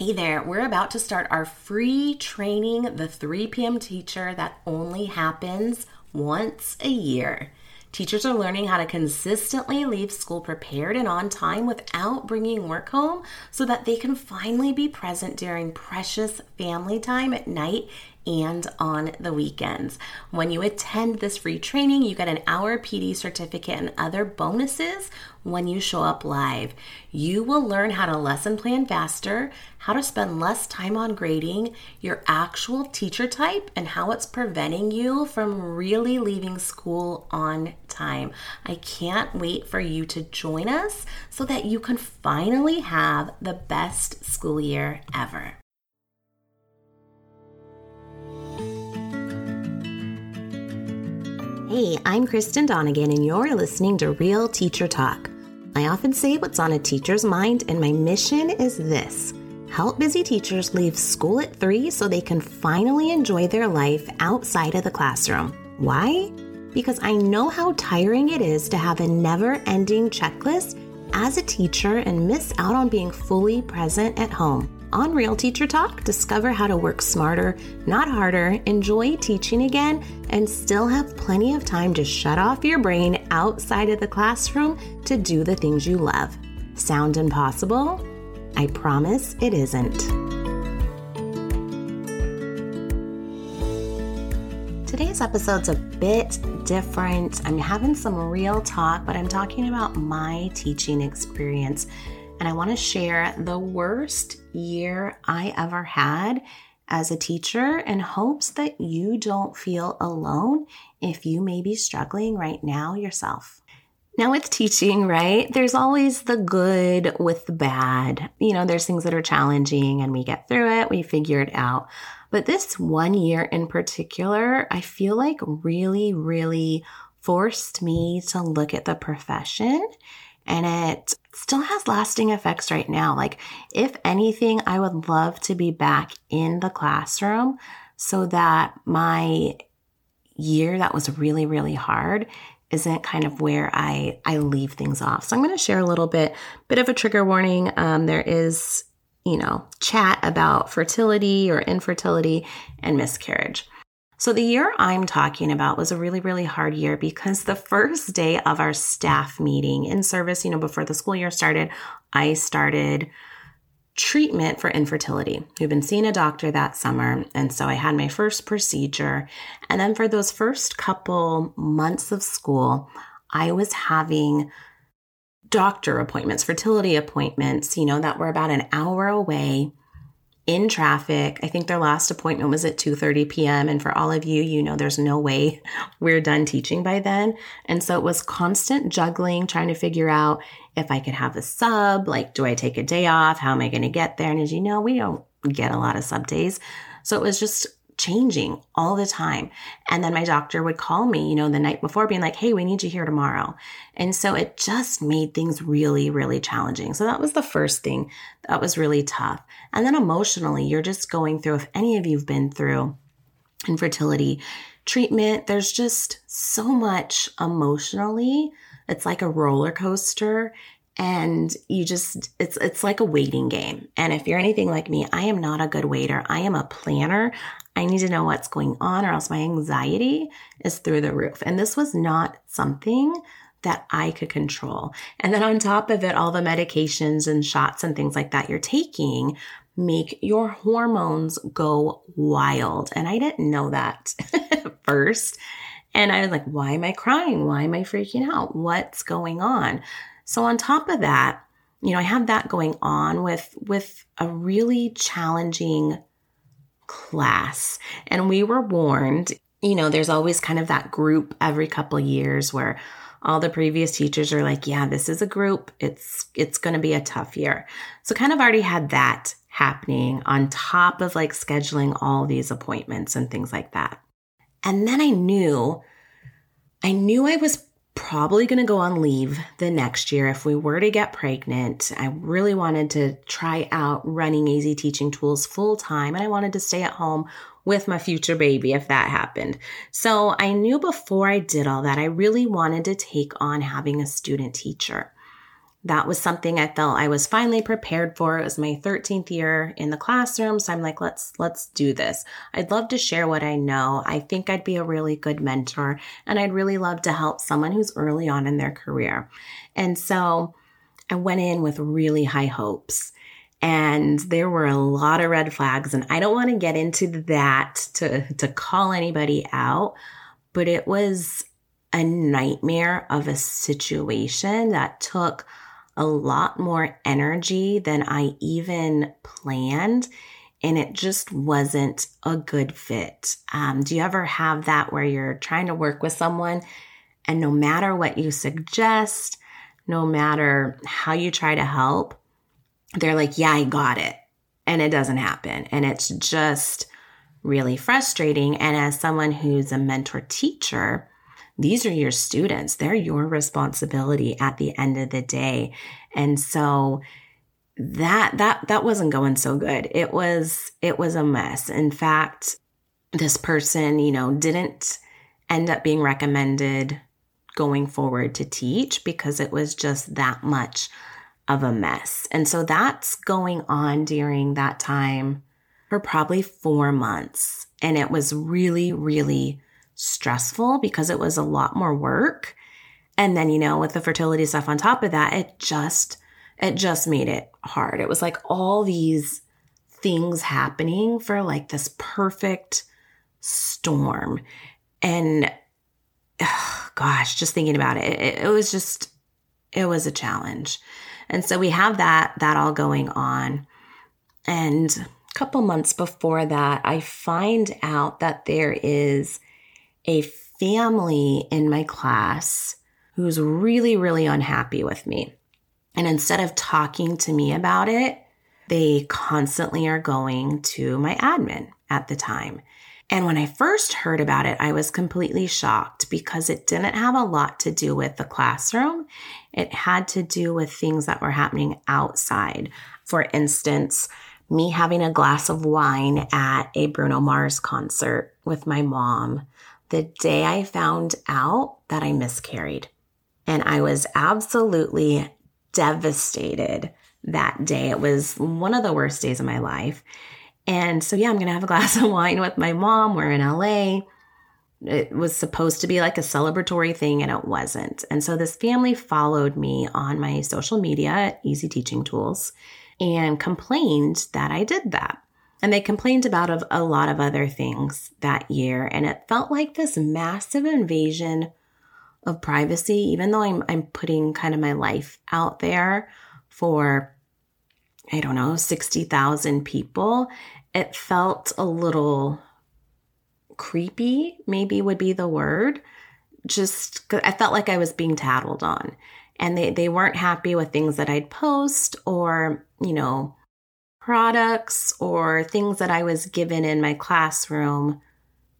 Hey there, we're about to start our free training, The 3 p.m. Teacher, that only happens once a year. Teachers are learning how to consistently leave school prepared and on time without bringing work home so that they can finally be present during precious family time at night and on the weekends. When you attend this free training, you get an hour PD certificate and other bonuses when you show up live. You will learn how to lesson plan faster, how to spend less time on grading, your actual teacher type, and how it's preventing you from really leaving school on time. I can't wait for you to join us so that you can finally have the best school year ever. Hey, I'm Kristen Donegan, and you're listening to Real Teacher Talk. I often say what's on a teacher's mind, and my mission is this help busy teachers leave school at three so they can finally enjoy their life outside of the classroom. Why? Because I know how tiring it is to have a never ending checklist as a teacher and miss out on being fully present at home. On Real Teacher Talk, discover how to work smarter, not harder, enjoy teaching again, and still have plenty of time to shut off your brain outside of the classroom to do the things you love. Sound impossible? I promise it isn't. Today's episode's a bit different. I'm having some real talk, but I'm talking about my teaching experience and I want to share the worst year I ever had as a teacher in hopes that you don't feel alone if you may be struggling right now yourself. Now, with teaching, right, there's always the good with the bad. You know, there's things that are challenging and we get through it, we figure it out. But this one year in particular, I feel like really, really forced me to look at the profession and it still has lasting effects right now. Like, if anything, I would love to be back in the classroom so that my year that was really, really hard isn't kind of where I, I leave things off. So I'm going to share a little bit, bit of a trigger warning. Um, there is, you know, chat about fertility or infertility and miscarriage. So, the year I'm talking about was a really, really hard year because the first day of our staff meeting in service, you know, before the school year started, I started treatment for infertility. We've been seeing a doctor that summer. And so I had my first procedure. And then for those first couple months of school, I was having doctor appointments, fertility appointments, you know, that were about an hour away in traffic. I think their last appointment was at 2:30 p.m. and for all of you, you know there's no way we're done teaching by then. And so it was constant juggling trying to figure out if I could have a sub, like do I take a day off? How am I going to get there? And as you know, we don't get a lot of sub days. So it was just changing all the time. And then my doctor would call me, you know, the night before being like, hey, we need you here tomorrow. And so it just made things really, really challenging. So that was the first thing that was really tough. And then emotionally, you're just going through, if any of you've been through infertility treatment, there's just so much emotionally. It's like a roller coaster and you just it's it's like a waiting game and if you're anything like me i am not a good waiter i am a planner I need to know what's going on, or else my anxiety is through the roof. And this was not something that I could control. And then on top of it, all the medications and shots and things like that you're taking make your hormones go wild. And I didn't know that first. And I was like, why am I crying? Why am I freaking out? What's going on? So on top of that, you know, I have that going on with with a really challenging class. And we were warned, you know, there's always kind of that group every couple years where all the previous teachers are like, yeah, this is a group. It's it's going to be a tough year. So kind of already had that happening on top of like scheduling all these appointments and things like that. And then I knew I knew I was probably going to go on leave the next year if we were to get pregnant. I really wanted to try out running Easy teaching tools full time and I wanted to stay at home with my future baby if that happened. So I knew before I did all that, I really wanted to take on having a student teacher. That was something I felt I was finally prepared for. It was my 13th year in the classroom, so I'm like, let's let's do this. I'd love to share what I know. I think I'd be a really good mentor and I'd really love to help someone who's early on in their career. And so I went in with really high hopes. And there were a lot of red flags and I don't want to get into that to to call anybody out, but it was a nightmare of a situation that took a lot more energy than I even planned. And it just wasn't a good fit. Um, do you ever have that where you're trying to work with someone and no matter what you suggest, no matter how you try to help, they're like, yeah, I got it. And it doesn't happen. And it's just really frustrating. And as someone who's a mentor teacher, these are your students. They're your responsibility at the end of the day. And so that that that wasn't going so good. It was it was a mess. In fact, this person, you know, didn't end up being recommended going forward to teach because it was just that much of a mess. And so that's going on during that time for probably 4 months. And it was really really stressful because it was a lot more work. And then, you know, with the fertility stuff on top of that, it just, it just made it hard. It was like all these things happening for like this perfect storm. And gosh, just thinking about it, it, it was just, it was a challenge. And so we have that, that all going on. And a couple months before that, I find out that there is a family in my class who's really, really unhappy with me. And instead of talking to me about it, they constantly are going to my admin at the time. And when I first heard about it, I was completely shocked because it didn't have a lot to do with the classroom. It had to do with things that were happening outside. For instance, me having a glass of wine at a Bruno Mars concert with my mom the day I found out that I miscarried. And I was absolutely devastated that day. It was one of the worst days of my life. And so, yeah, I'm going to have a glass of wine with my mom. We're in LA. It was supposed to be like a celebratory thing, and it wasn't. And so, this family followed me on my social media Easy Teaching Tools and complained that I did that. And they complained about of a lot of other things that year. And it felt like this massive invasion of privacy, even though I'm, I'm putting kind of my life out there for, I don't know, 60,000 people. It felt a little creepy, maybe would be the word. Just, I felt like I was being tattled on. And they, they weren't happy with things that I'd post or, you know, products or things that I was given in my classroom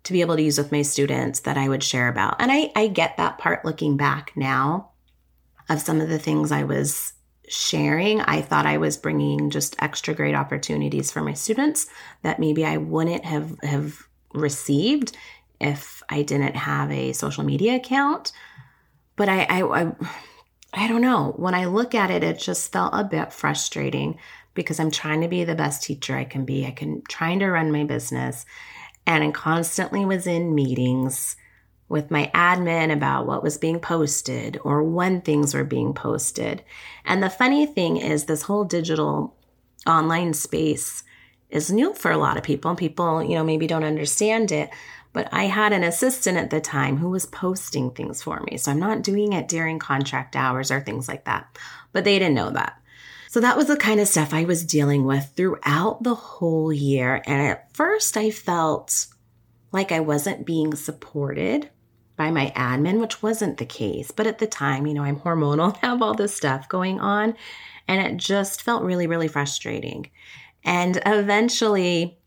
to be able to use with my students that I would share about. And I, I get that part looking back now of some of the things I was sharing. I thought I was bringing just extra great opportunities for my students that maybe I wouldn't have, have received if I didn't have a social media account. But I, I, I, I don't know. When I look at it, it just felt a bit frustrating because I'm trying to be the best teacher I can be. I can trying to run my business and I constantly was in meetings with my admin about what was being posted or when things were being posted. And the funny thing is this whole digital online space is new for a lot of people and people, you know, maybe don't understand it. But I had an assistant at the time who was posting things for me. So I'm not doing it during contract hours or things like that. But they didn't know that. So that was the kind of stuff I was dealing with throughout the whole year. And at first, I felt like I wasn't being supported by my admin, which wasn't the case. But at the time, you know, I'm hormonal, have all this stuff going on. And it just felt really, really frustrating. And eventually,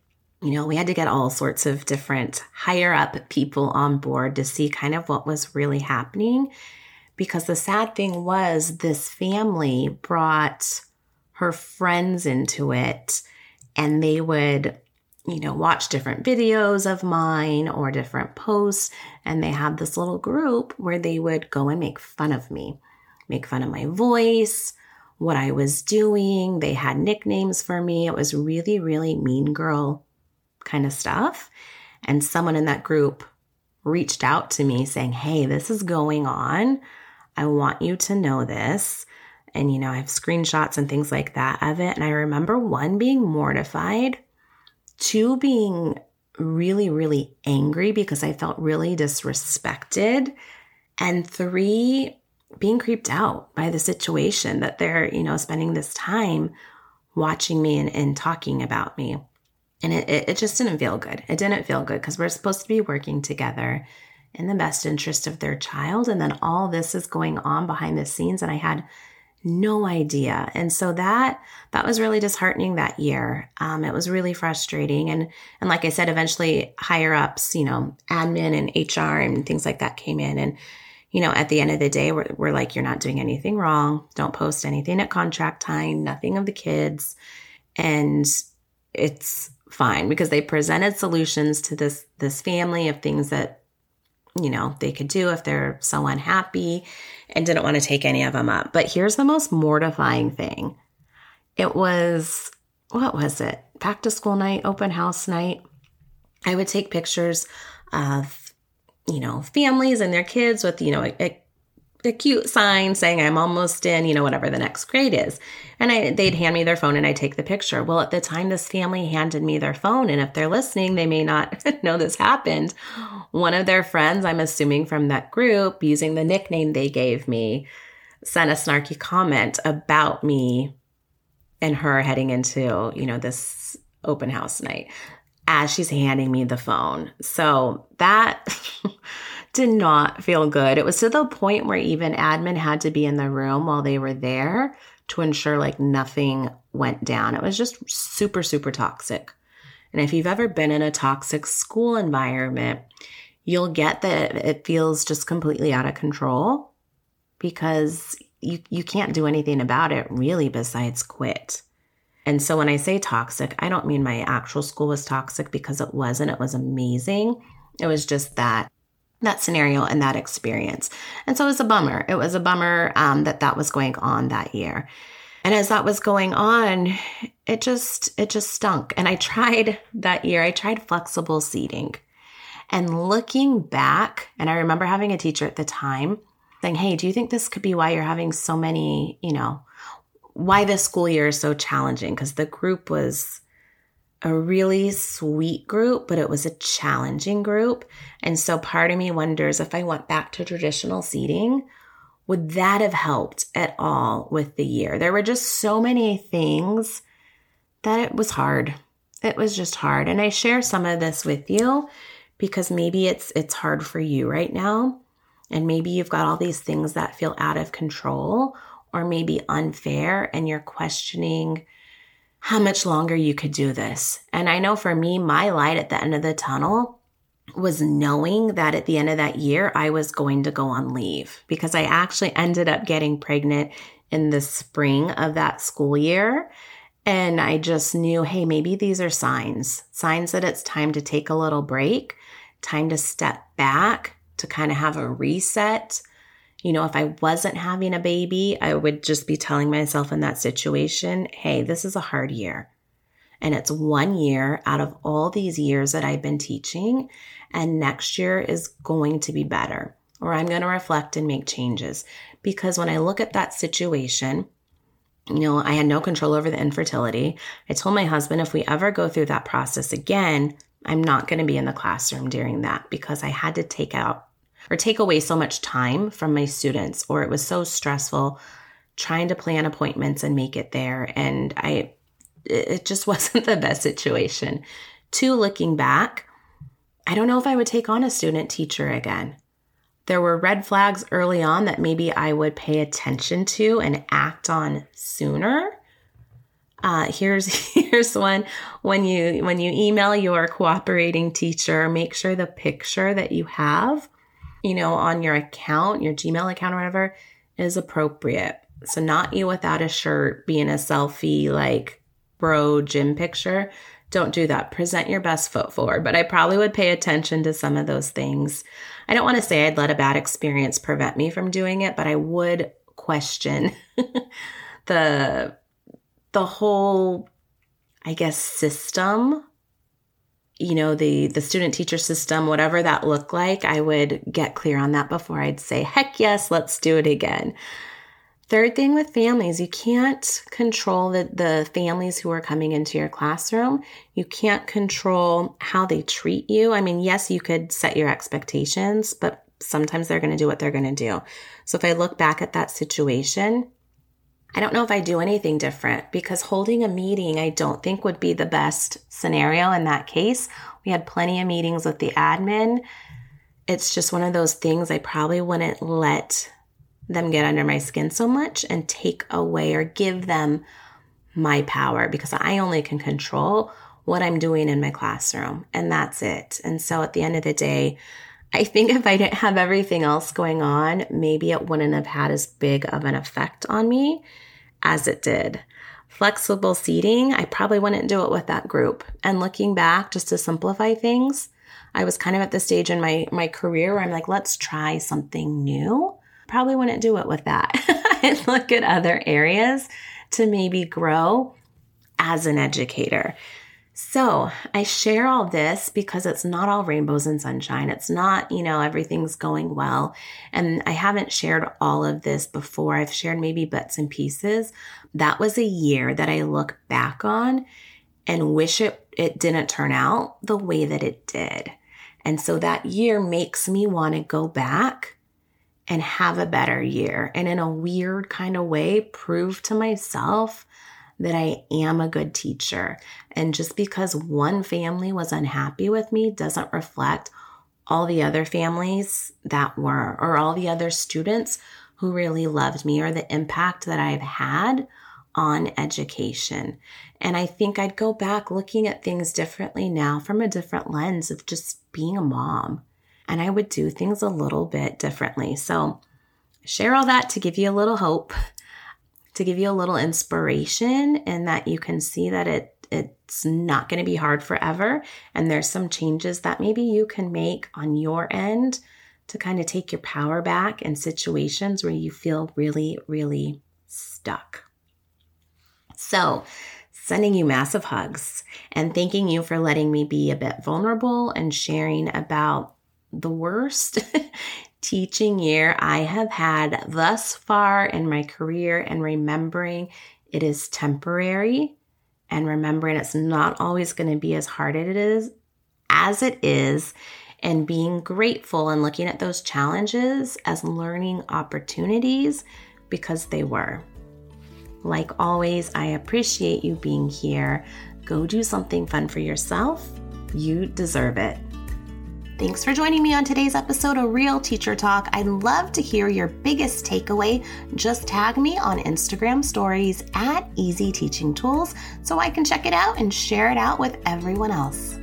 you know, we had to get all sorts of different higher up people on board to see kind of what was really happening. Because the sad thing was, this family brought her friends into it and they would you know watch different videos of mine or different posts and they had this little group where they would go and make fun of me make fun of my voice what I was doing. They had nicknames for me. It was really, really mean girl kind of stuff. And someone in that group reached out to me saying, Hey, this is going on. I want you to know this. And, you know, I have screenshots and things like that of it. And I remember one being mortified, two being really, really angry because I felt really disrespected, and three, being creeped out by the situation that they're, you know, spending this time watching me and, and talking about me. And it, it, it just didn't feel good. It didn't feel good because we're supposed to be working together in the best interest of their child. And then all this is going on behind the scenes. And I had no idea. And so that that was really disheartening that year. Um, it was really frustrating. And and like I said, eventually higher ups, you know, admin and HR and things like that came in. And, you know, at the end of the day, we're, we're like, you're not doing anything wrong. Don't post anything at contract time, nothing of the kids. And it's fine because they presented solutions to this this family of things that you know they could do if they're so unhappy and didn't want to take any of them up. But here's the most mortifying thing. It was what was it? Back to school night open house night. I would take pictures of you know families and their kids with you know a, a cute sign saying I'm almost in, you know, whatever the next grade is. And I, they'd hand me their phone and I take the picture. Well, at the time this family handed me their phone, and if they're listening, they may not know this happened. One of their friends, I'm assuming from that group, using the nickname they gave me, sent a snarky comment about me and her heading into, you know, this open house night as she's handing me the phone. So that did not feel good. It was to the point where even admin had to be in the room while they were there to ensure like nothing went down. It was just super, super toxic. And if you've ever been in a toxic school environment, you'll get that it feels just completely out of control because you, you can't do anything about it really besides quit. And so when I say toxic, I don't mean my actual school was toxic because it wasn't. It was amazing. It was just that that scenario and that experience. And so it was a bummer. It was a bummer um, that that was going on that year. And as that was going on, it just it just stunk. And I tried that year. I tried flexible seating. And looking back, and I remember having a teacher at the time saying, "Hey, do you think this could be why you're having so many, you know, why this school year is so challenging because the group was a really sweet group, but it was a challenging group. And so part of me wonders if I went back to traditional seating, would that have helped at all with the year? There were just so many things that it was hard. It was just hard. And I share some of this with you because maybe it's it's hard for you right now. And maybe you've got all these things that feel out of control or maybe unfair and you're questioning how much longer you could do this. And I know for me, my light at the end of the tunnel was knowing that at the end of that year, I was going to go on leave because I actually ended up getting pregnant in the spring of that school year. And I just knew, hey, maybe these are signs, signs that it's time to take a little break, time to step back, to kind of have a reset, you know, if I wasn't having a baby, I would just be telling myself in that situation, hey, this is a hard year. And it's one year out of all these years that I've been teaching. And next year is going to be better, or I'm going to reflect and make changes. Because when I look at that situation, you know, I had no control over the infertility. I told my husband if we ever go through that process again, I'm not going to be in the classroom during that because I had to take out or take away so much time from my students, or it was so stressful trying to plan appointments and make it there. And I, it just wasn't the best situation. Two, looking back, I don't know if I would take on a student teacher again. There were red flags early on that maybe I would pay attention to and act on sooner. Uh, here's here's one when you when you email your cooperating teacher, make sure the picture that you have you know, on your account, your Gmail account or whatever, is appropriate. So, not you without a shirt being a selfie, like bro gym picture. Don't do that. Present your best foot forward. But I probably would pay attention to some of those things. I don't want to say I'd let a bad experience prevent me from doing it, but I would question the the whole I guess system you know the the student teacher system whatever that looked like i would get clear on that before i'd say heck yes let's do it again. Third thing with families you can't control the, the families who are coming into your classroom. You can't control how they treat you. I mean yes you could set your expectations but sometimes they're going to do what they're going to do. So if i look back at that situation I don't know if I do anything different because holding a meeting, I don't think would be the best scenario in that case. We had plenty of meetings with the admin. It's just one of those things I probably wouldn't let them get under my skin so much and take away or give them my power because I only can control what I'm doing in my classroom and that's it. And so at the end of the day, I think if I didn't have everything else going on, maybe it wouldn't have had as big of an effect on me as it did. Flexible seating, I probably wouldn't do it with that group. And looking back, just to simplify things, I was kind of at the stage in my, my career where I'm like, let's try something new. Probably wouldn't do it with that. look at other areas to maybe grow as an educator. So I share all this because it's not all rainbows and sunshine. It's not, you know, everything's going well. And I haven't shared all of this before. I've shared maybe bits and pieces. That was a year that I look back on and wish it, it didn't turn out the way that it did. And so that year makes me want to go back and have a better year. And in a weird kind of way, prove to myself that I am a good teacher. And just because one family was unhappy with me doesn't reflect all the other families that were, or all the other students who really loved me, or the impact that I've had on education. And I think I'd go back looking at things differently now from a different lens of just being a mom. And I would do things a little bit differently. So, share all that to give you a little hope to give you a little inspiration and that you can see that it it's not going to be hard forever and there's some changes that maybe you can make on your end to kind of take your power back in situations where you feel really really stuck. So, sending you massive hugs and thanking you for letting me be a bit vulnerable and sharing about the worst teaching year I have had thus far in my career and remembering it is temporary and remembering it's not always going to be as hard as it is as it is and being grateful and looking at those challenges as learning opportunities because they were. Like always, I appreciate you being here. Go do something fun for yourself. You deserve it. Thanks for joining me on today's episode of Real Teacher Talk. I'd love to hear your biggest takeaway. Just tag me on Instagram stories at Easy Teaching Tools so I can check it out and share it out with everyone else.